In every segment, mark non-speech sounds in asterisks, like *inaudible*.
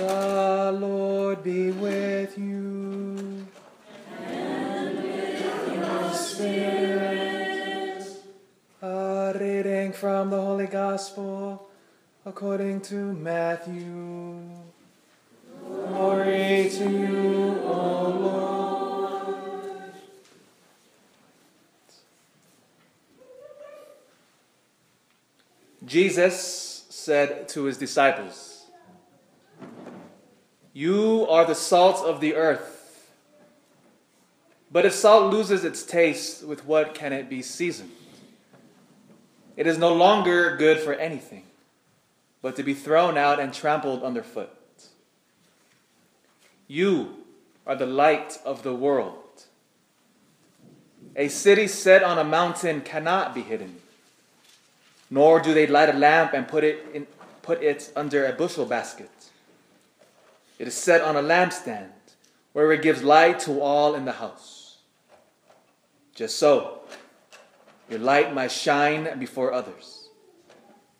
The Lord be with you. And with your spirit. A reading from the Holy Gospel according to Matthew. Glory to you, O Lord. Jesus said to his disciples, You are the salt of the earth. But if salt loses its taste, with what can it be seasoned? It is no longer good for anything, but to be thrown out and trampled underfoot. You are the light of the world. A city set on a mountain cannot be hidden, nor do they light a lamp and put it, in, put it under a bushel basket. It is set on a lampstand, where it gives light to all in the house. Just so, your light might shine before others,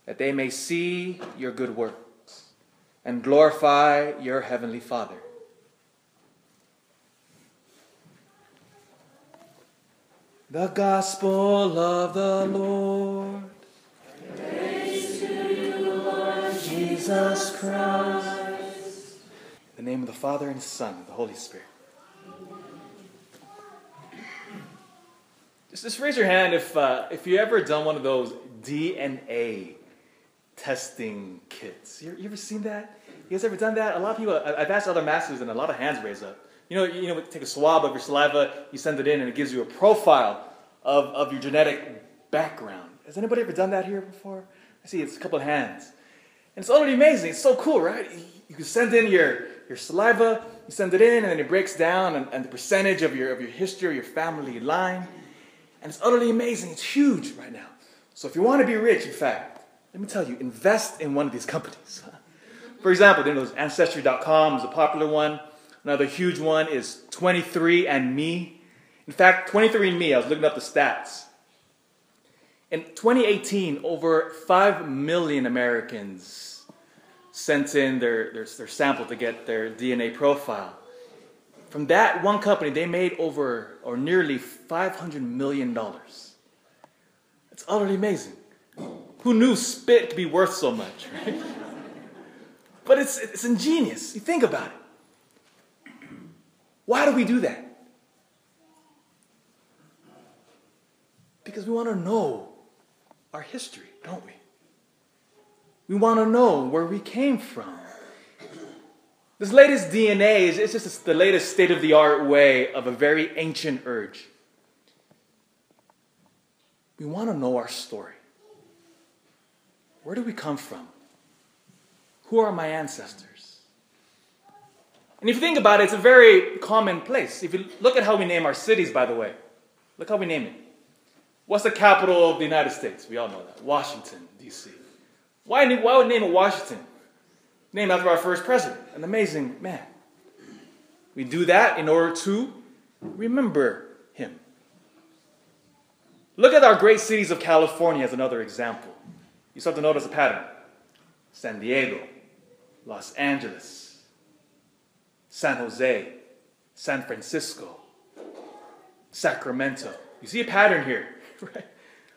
that they may see your good works and glorify your heavenly Father. The Gospel of the Lord. Praise to you, Lord Jesus Christ. The name of the Father and Son and the Holy Spirit. Just, just raise your hand if, uh, if you ever done one of those DNA testing kits. You, you ever seen that? You guys ever done that? A lot of people, I've asked other masters and a lot of hands raised up. You know, you know, take a swab of your saliva, you send it in, and it gives you a profile of, of your genetic background. Has anybody ever done that here before? I see it's a couple of hands. And it's already amazing. It's so cool, right? You can send in your, your saliva, you send it in, and then it breaks down and, and the percentage of your, of your history your family line. And it's utterly amazing. It's huge right now. So if you want to be rich, in fact, let me tell you, invest in one of these companies. *laughs* For example, you know, those Ancestry.com is a popular one. Another huge one is 23andMe. In fact, 23andMe, I was looking up the stats. In 2018, over 5 million Americans sent in their, their, their sample to get their DNA profile. From that one company, they made over or nearly $500 million. It's utterly amazing. Who knew spit could be worth so much, *laughs* right? but it's, it's ingenious. You think about it. Why do we do that? Because we want to know our history, don't we? We want to know where we came from. This latest DNA is it's just the latest state of the art way of a very ancient urge. We want to know our story. Where do we come from? Who are my ancestors? And if you think about it, it's a very common place. If you look at how we name our cities, by the way, look how we name it. What's the capital of the United States? We all know that. Washington, D.C. Why, why would name it Washington? Named after our first president, an amazing man. We do that in order to remember him. Look at our great cities of California as another example. You start to notice a pattern San Diego, Los Angeles, San Jose, San Francisco, Sacramento. You see a pattern here, *laughs* right?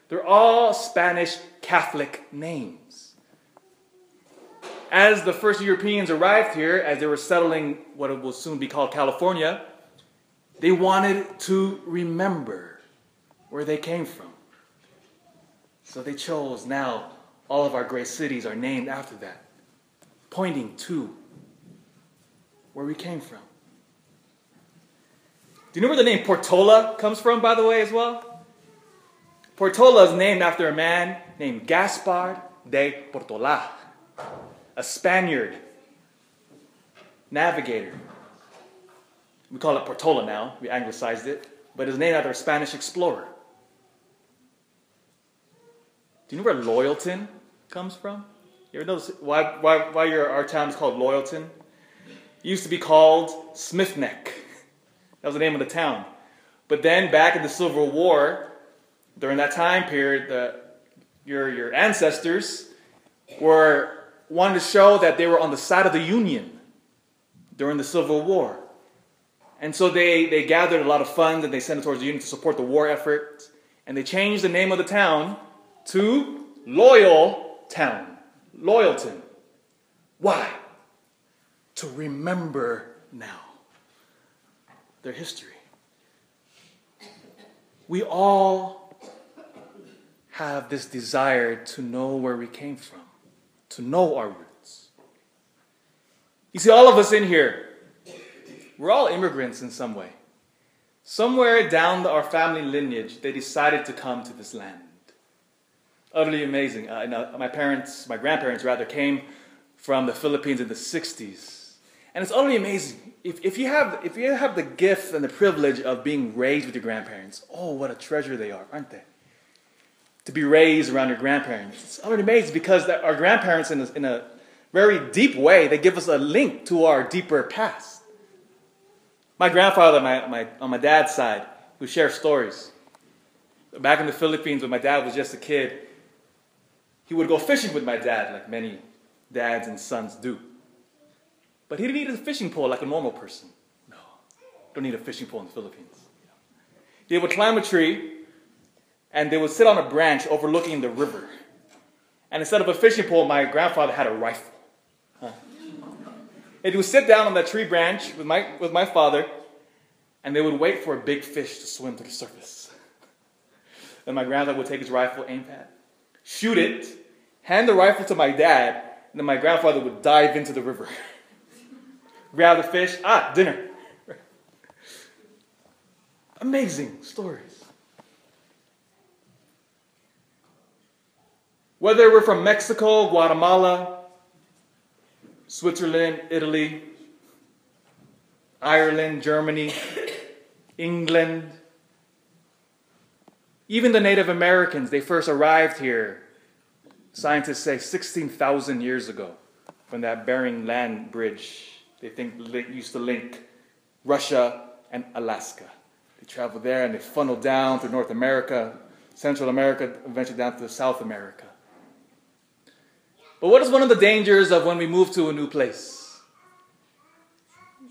They're all Spanish Catholic names. As the first Europeans arrived here, as they were settling what will soon be called California, they wanted to remember where they came from. So they chose now all of our great cities are named after that, pointing to where we came from. Do you know where the name Portola comes from, by the way, as well? Portola is named after a man named Gaspar de Portola, a Spaniard navigator. We call it Portola now, we anglicized it, but it's named after a Spanish explorer. Do you know where Loyalton comes from? You ever notice why, why, why your, our town is called Loyalton? It used to be called Smithneck. *laughs* That was the name of the town. But then back in the Civil War, during that time period, the, your, your ancestors were wanted to show that they were on the side of the Union. during the Civil War. And so they, they gathered a lot of funds and they sent it towards the Union to support the war effort. And they changed the name of the town to Loyal Town. Loyalton. Why? To remember now their history. We all have this desire to know where we came from, to know our roots. You see, all of us in here, we're all immigrants in some way. Somewhere down our family lineage, they decided to come to this land. Utterly amazing. Uh, my parents, my grandparents rather, came from the Philippines in the 60s. And it's utterly amazing. If, if, you have, if you have the gift and the privilege of being raised with your grandparents, oh, what a treasure they are, aren't they? To be raised around your grandparents. It's utterly amazing because our grandparents, in a, in a very deep way, they give us a link to our deeper past. My grandfather, my, my, on my dad's side, who share stories. Back in the Philippines, when my dad was just a kid, he would go fishing with my dad, like many dads and sons do. But he didn't need a fishing pole like a normal person. No, don't need a fishing pole in the Philippines. They would climb a tree, and they would sit on a branch overlooking the river. And instead of a fishing pole, my grandfather had a rifle. And he would sit down on that tree branch with my, with my father, and they would wait for a big fish to swim to the surface. And my grandfather would take his rifle, aim at, shoot it, hand the rifle to my dad, and then my grandfather would dive into the river. *laughs* Grab the fish, ah, dinner. *laughs* Amazing stories. Whether we're from Mexico, Guatemala, Switzerland, Italy, Ireland, Germany, England, even the Native Americans, they first arrived here, scientists say 16,000 years ago, from that Bering Land Bridge. They think used to link Russia and Alaska. They traveled there and they funneled down through North America, Central America, eventually down to South America. But what is one of the dangers of when we move to a new place?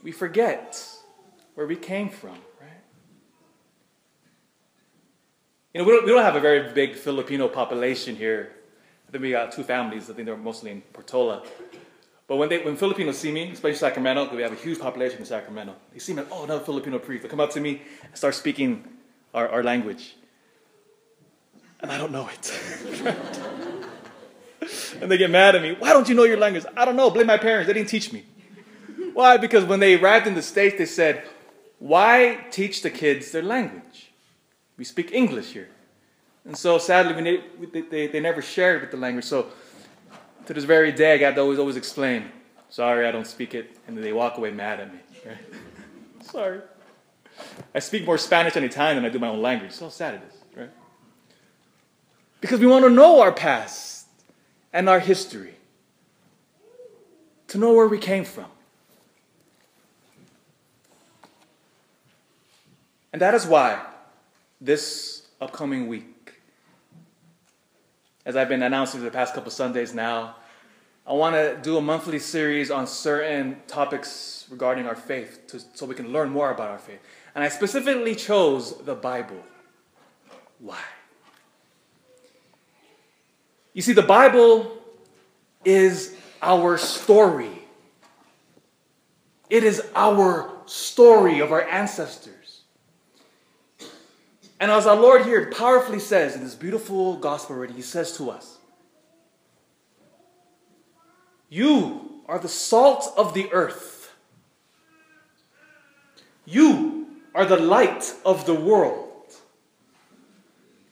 We forget where we came from, right? You know, we don't, we don't have a very big Filipino population here. I think we got two families. I think they're mostly in Portola. But when, they, when Filipinos see me, especially Sacramento, because we have a huge population in Sacramento, they see me, oh, another Filipino priest. They come up to me and start speaking our, our language. And I don't know it. *laughs* and they get mad at me. Why don't you know your language? I don't know. Blame my parents. They didn't teach me. Why? Because when they arrived in the States, they said, Why teach the kids their language? We speak English here. And so sadly, they, they, they never shared with the language. So to this very day, I got to always, always explain, Sorry, I don't speak it. And then they walk away mad at me. Right? *laughs* Sorry. I speak more Spanish and Italian than I do my own language. So sad it is, right? Because we want to know our past and our history, to know where we came from. And that is why this upcoming week, as I've been announcing for the past couple Sundays now, I want to do a monthly series on certain topics regarding our faith to, so we can learn more about our faith. And I specifically chose the Bible. Why? You see, the Bible is our story. It is our story of our ancestors. And as our Lord here powerfully says in this beautiful gospel reading, He says to us, You are the salt of the earth. You are the light of the world.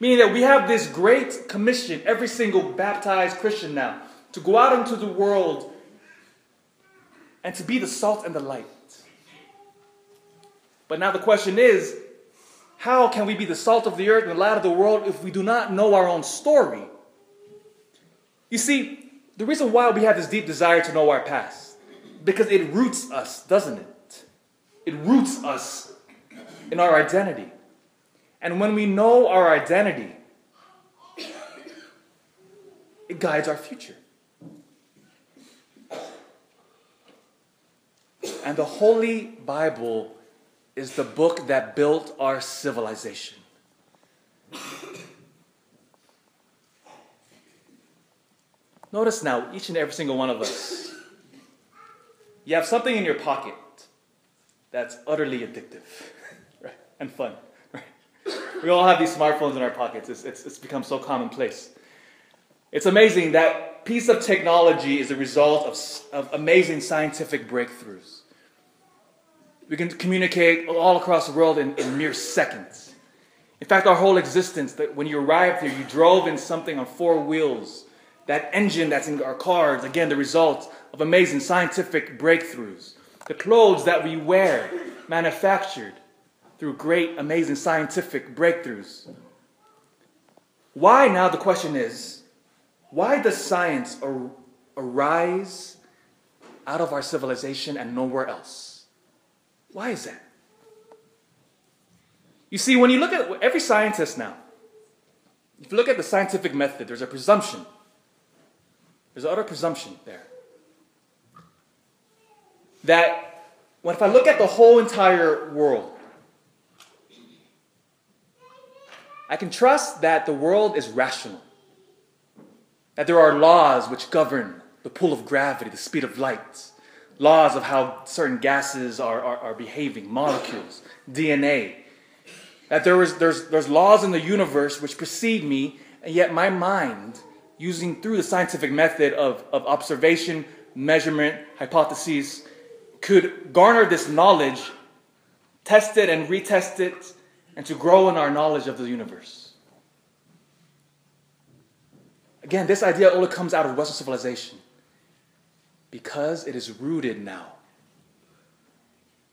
Meaning that we have this great commission, every single baptized Christian now, to go out into the world and to be the salt and the light. But now the question is how can we be the salt of the earth and the light of the world if we do not know our own story? You see, the reason why we have this deep desire to know our past, because it roots us, doesn't it? It roots us in our identity. And when we know our identity, it guides our future. And the Holy Bible is the book that built our civilization. Notice now, each and every single one of us, you have something in your pocket that's utterly addictive *laughs* right? and fun. We all have these smartphones in our pockets, it's, it's, it's become so commonplace. It's amazing that piece of technology is a result of, of amazing scientific breakthroughs. We can communicate all across the world in, in mere seconds. In fact, our whole existence, that when you arrived here, you drove in something on four wheels that engine that's in our cars, again, the result of amazing scientific breakthroughs. The clothes that we wear, manufactured through great, amazing scientific breakthroughs. Why, now the question is, why does science ar- arise out of our civilization and nowhere else? Why is that? You see, when you look at every scientist now, if you look at the scientific method, there's a presumption there's an utter presumption there. That when if I look at the whole entire world, I can trust that the world is rational. That there are laws which govern the pull of gravity, the speed of light, laws of how certain gases are, are, are behaving, molecules, DNA. That there is, there's, there's laws in the universe which precede me, and yet my mind using through the scientific method of, of observation, measurement, hypotheses, could garner this knowledge, test it and retest it, and to grow in our knowledge of the universe. Again, this idea only comes out of Western civilization because it is rooted now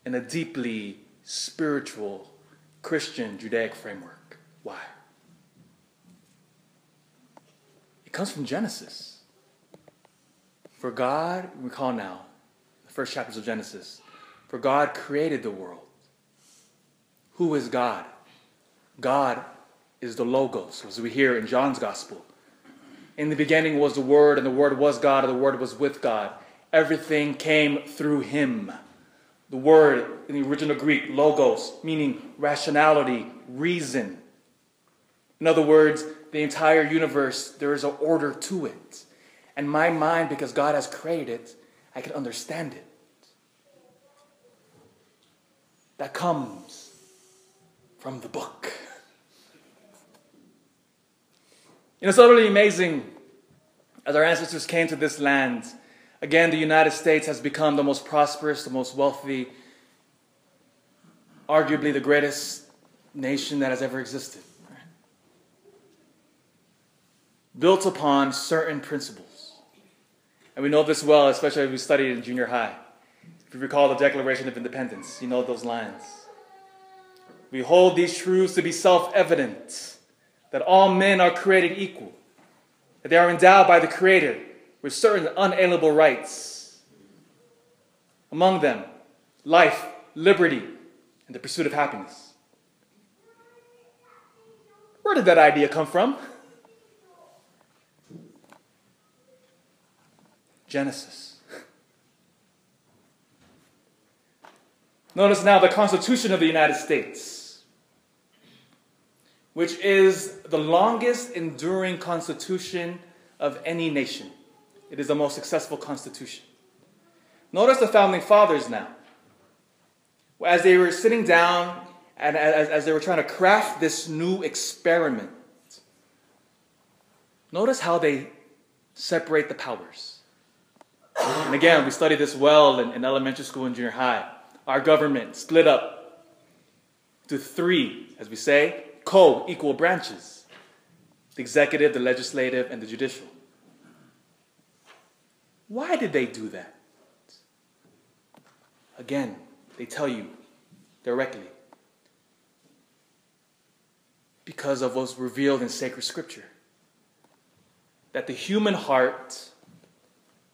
in a deeply spiritual Christian Judaic framework. Why? It comes from Genesis. For God, recall now, the first chapters of Genesis. For God created the world. Who is God? God is the Logos, as we hear in John's Gospel. In the beginning was the Word, and the Word was God, and the Word was with God. Everything came through Him. The word in the original Greek, logos, meaning rationality, reason. In other words, the entire universe, there is an order to it. And my mind, because God has created it, I can understand it. That comes from the book. You know, it's utterly amazing as our ancestors came to this land. Again, the United States has become the most prosperous, the most wealthy, arguably the greatest nation that has ever existed. built upon certain principles. And we know this well, especially if we studied in junior high. If you recall the Declaration of Independence, you know those lines. We hold these truths to be self evident that all men are created equal, that they are endowed by the Creator with certain unalienable rights. Among them, life, liberty, and the pursuit of happiness. Where did that idea come from? Genesis. Notice now the Constitution of the United States, which is the longest enduring constitution of any nation. It is the most successful constitution. Notice the founding fathers now. As they were sitting down and as, as they were trying to craft this new experiment, notice how they separate the powers. And again, we studied this well in, in elementary school and junior high. Our government split up to three, as we say, co equal branches the executive, the legislative, and the judicial. Why did they do that? Again, they tell you directly. Because of what's revealed in sacred scripture. That the human heart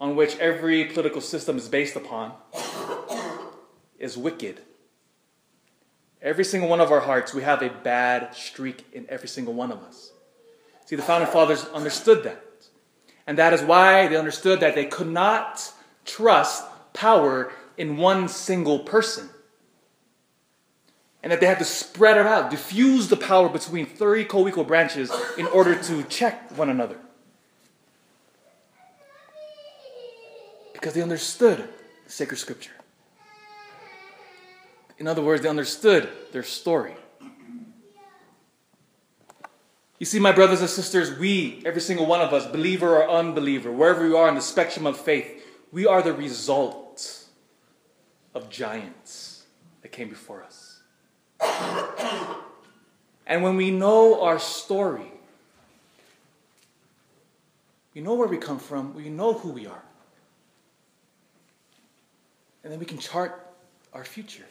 on which every political system is based upon is wicked. Every single one of our hearts, we have a bad streak in every single one of us. See, the founding fathers understood that. And that is why they understood that they could not trust power in one single person. And that they had to spread it out, diffuse the power between three co equal branches in order to check one another. Because they understood sacred scripture. In other words, they understood their story. You see, my brothers and sisters, we, every single one of us, believer or unbeliever, wherever we are in the spectrum of faith, we are the result of giants that came before us. and when we know our story, we know where we come from, we know who we are. And then we can chart our future.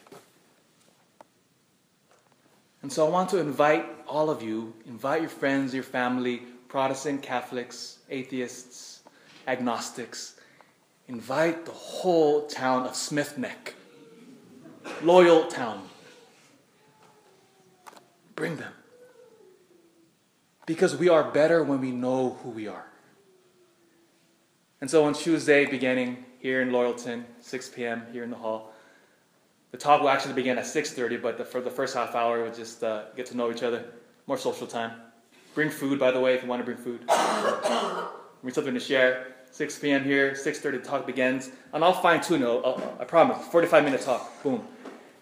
And so I want to invite all of you, invite your friends, your family, Protestant, Catholics, atheists, agnostics, invite the whole town of Smith Neck, loyal town. Bring them. Because we are better when we know who we are. And so on Tuesday, beginning here in Loyalton, 6 p.m., here in the hall, the talk will actually begin at 6.30, but the, for the first half hour, we'll just uh, get to know each other. More social time. Bring food, by the way, if you want to bring food. bring something to share. 6 p.m. here, 6.30 the talk begins. And I'll fine-tune it, I promise. 45-minute talk, boom.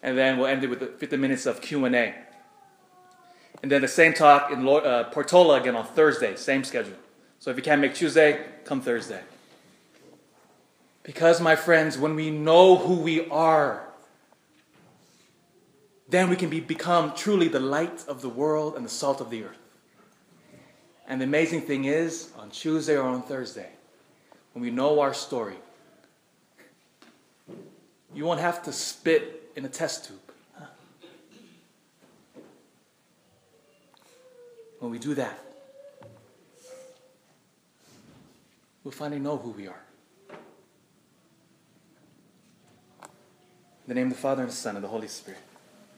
And then we'll end it with 50 minutes of Q&A. And then the same talk in uh, Portola again on Thursday, same schedule. So if you can't make Tuesday, come Thursday. Because, my friends, when we know who we are, then we can be, become truly the light of the world and the salt of the earth. And the amazing thing is, on Tuesday or on Thursday, when we know our story, you won't have to spit in a test tube. When we do that, we'll finally know who we are. In the name of the Father, and the Son, and the Holy Spirit.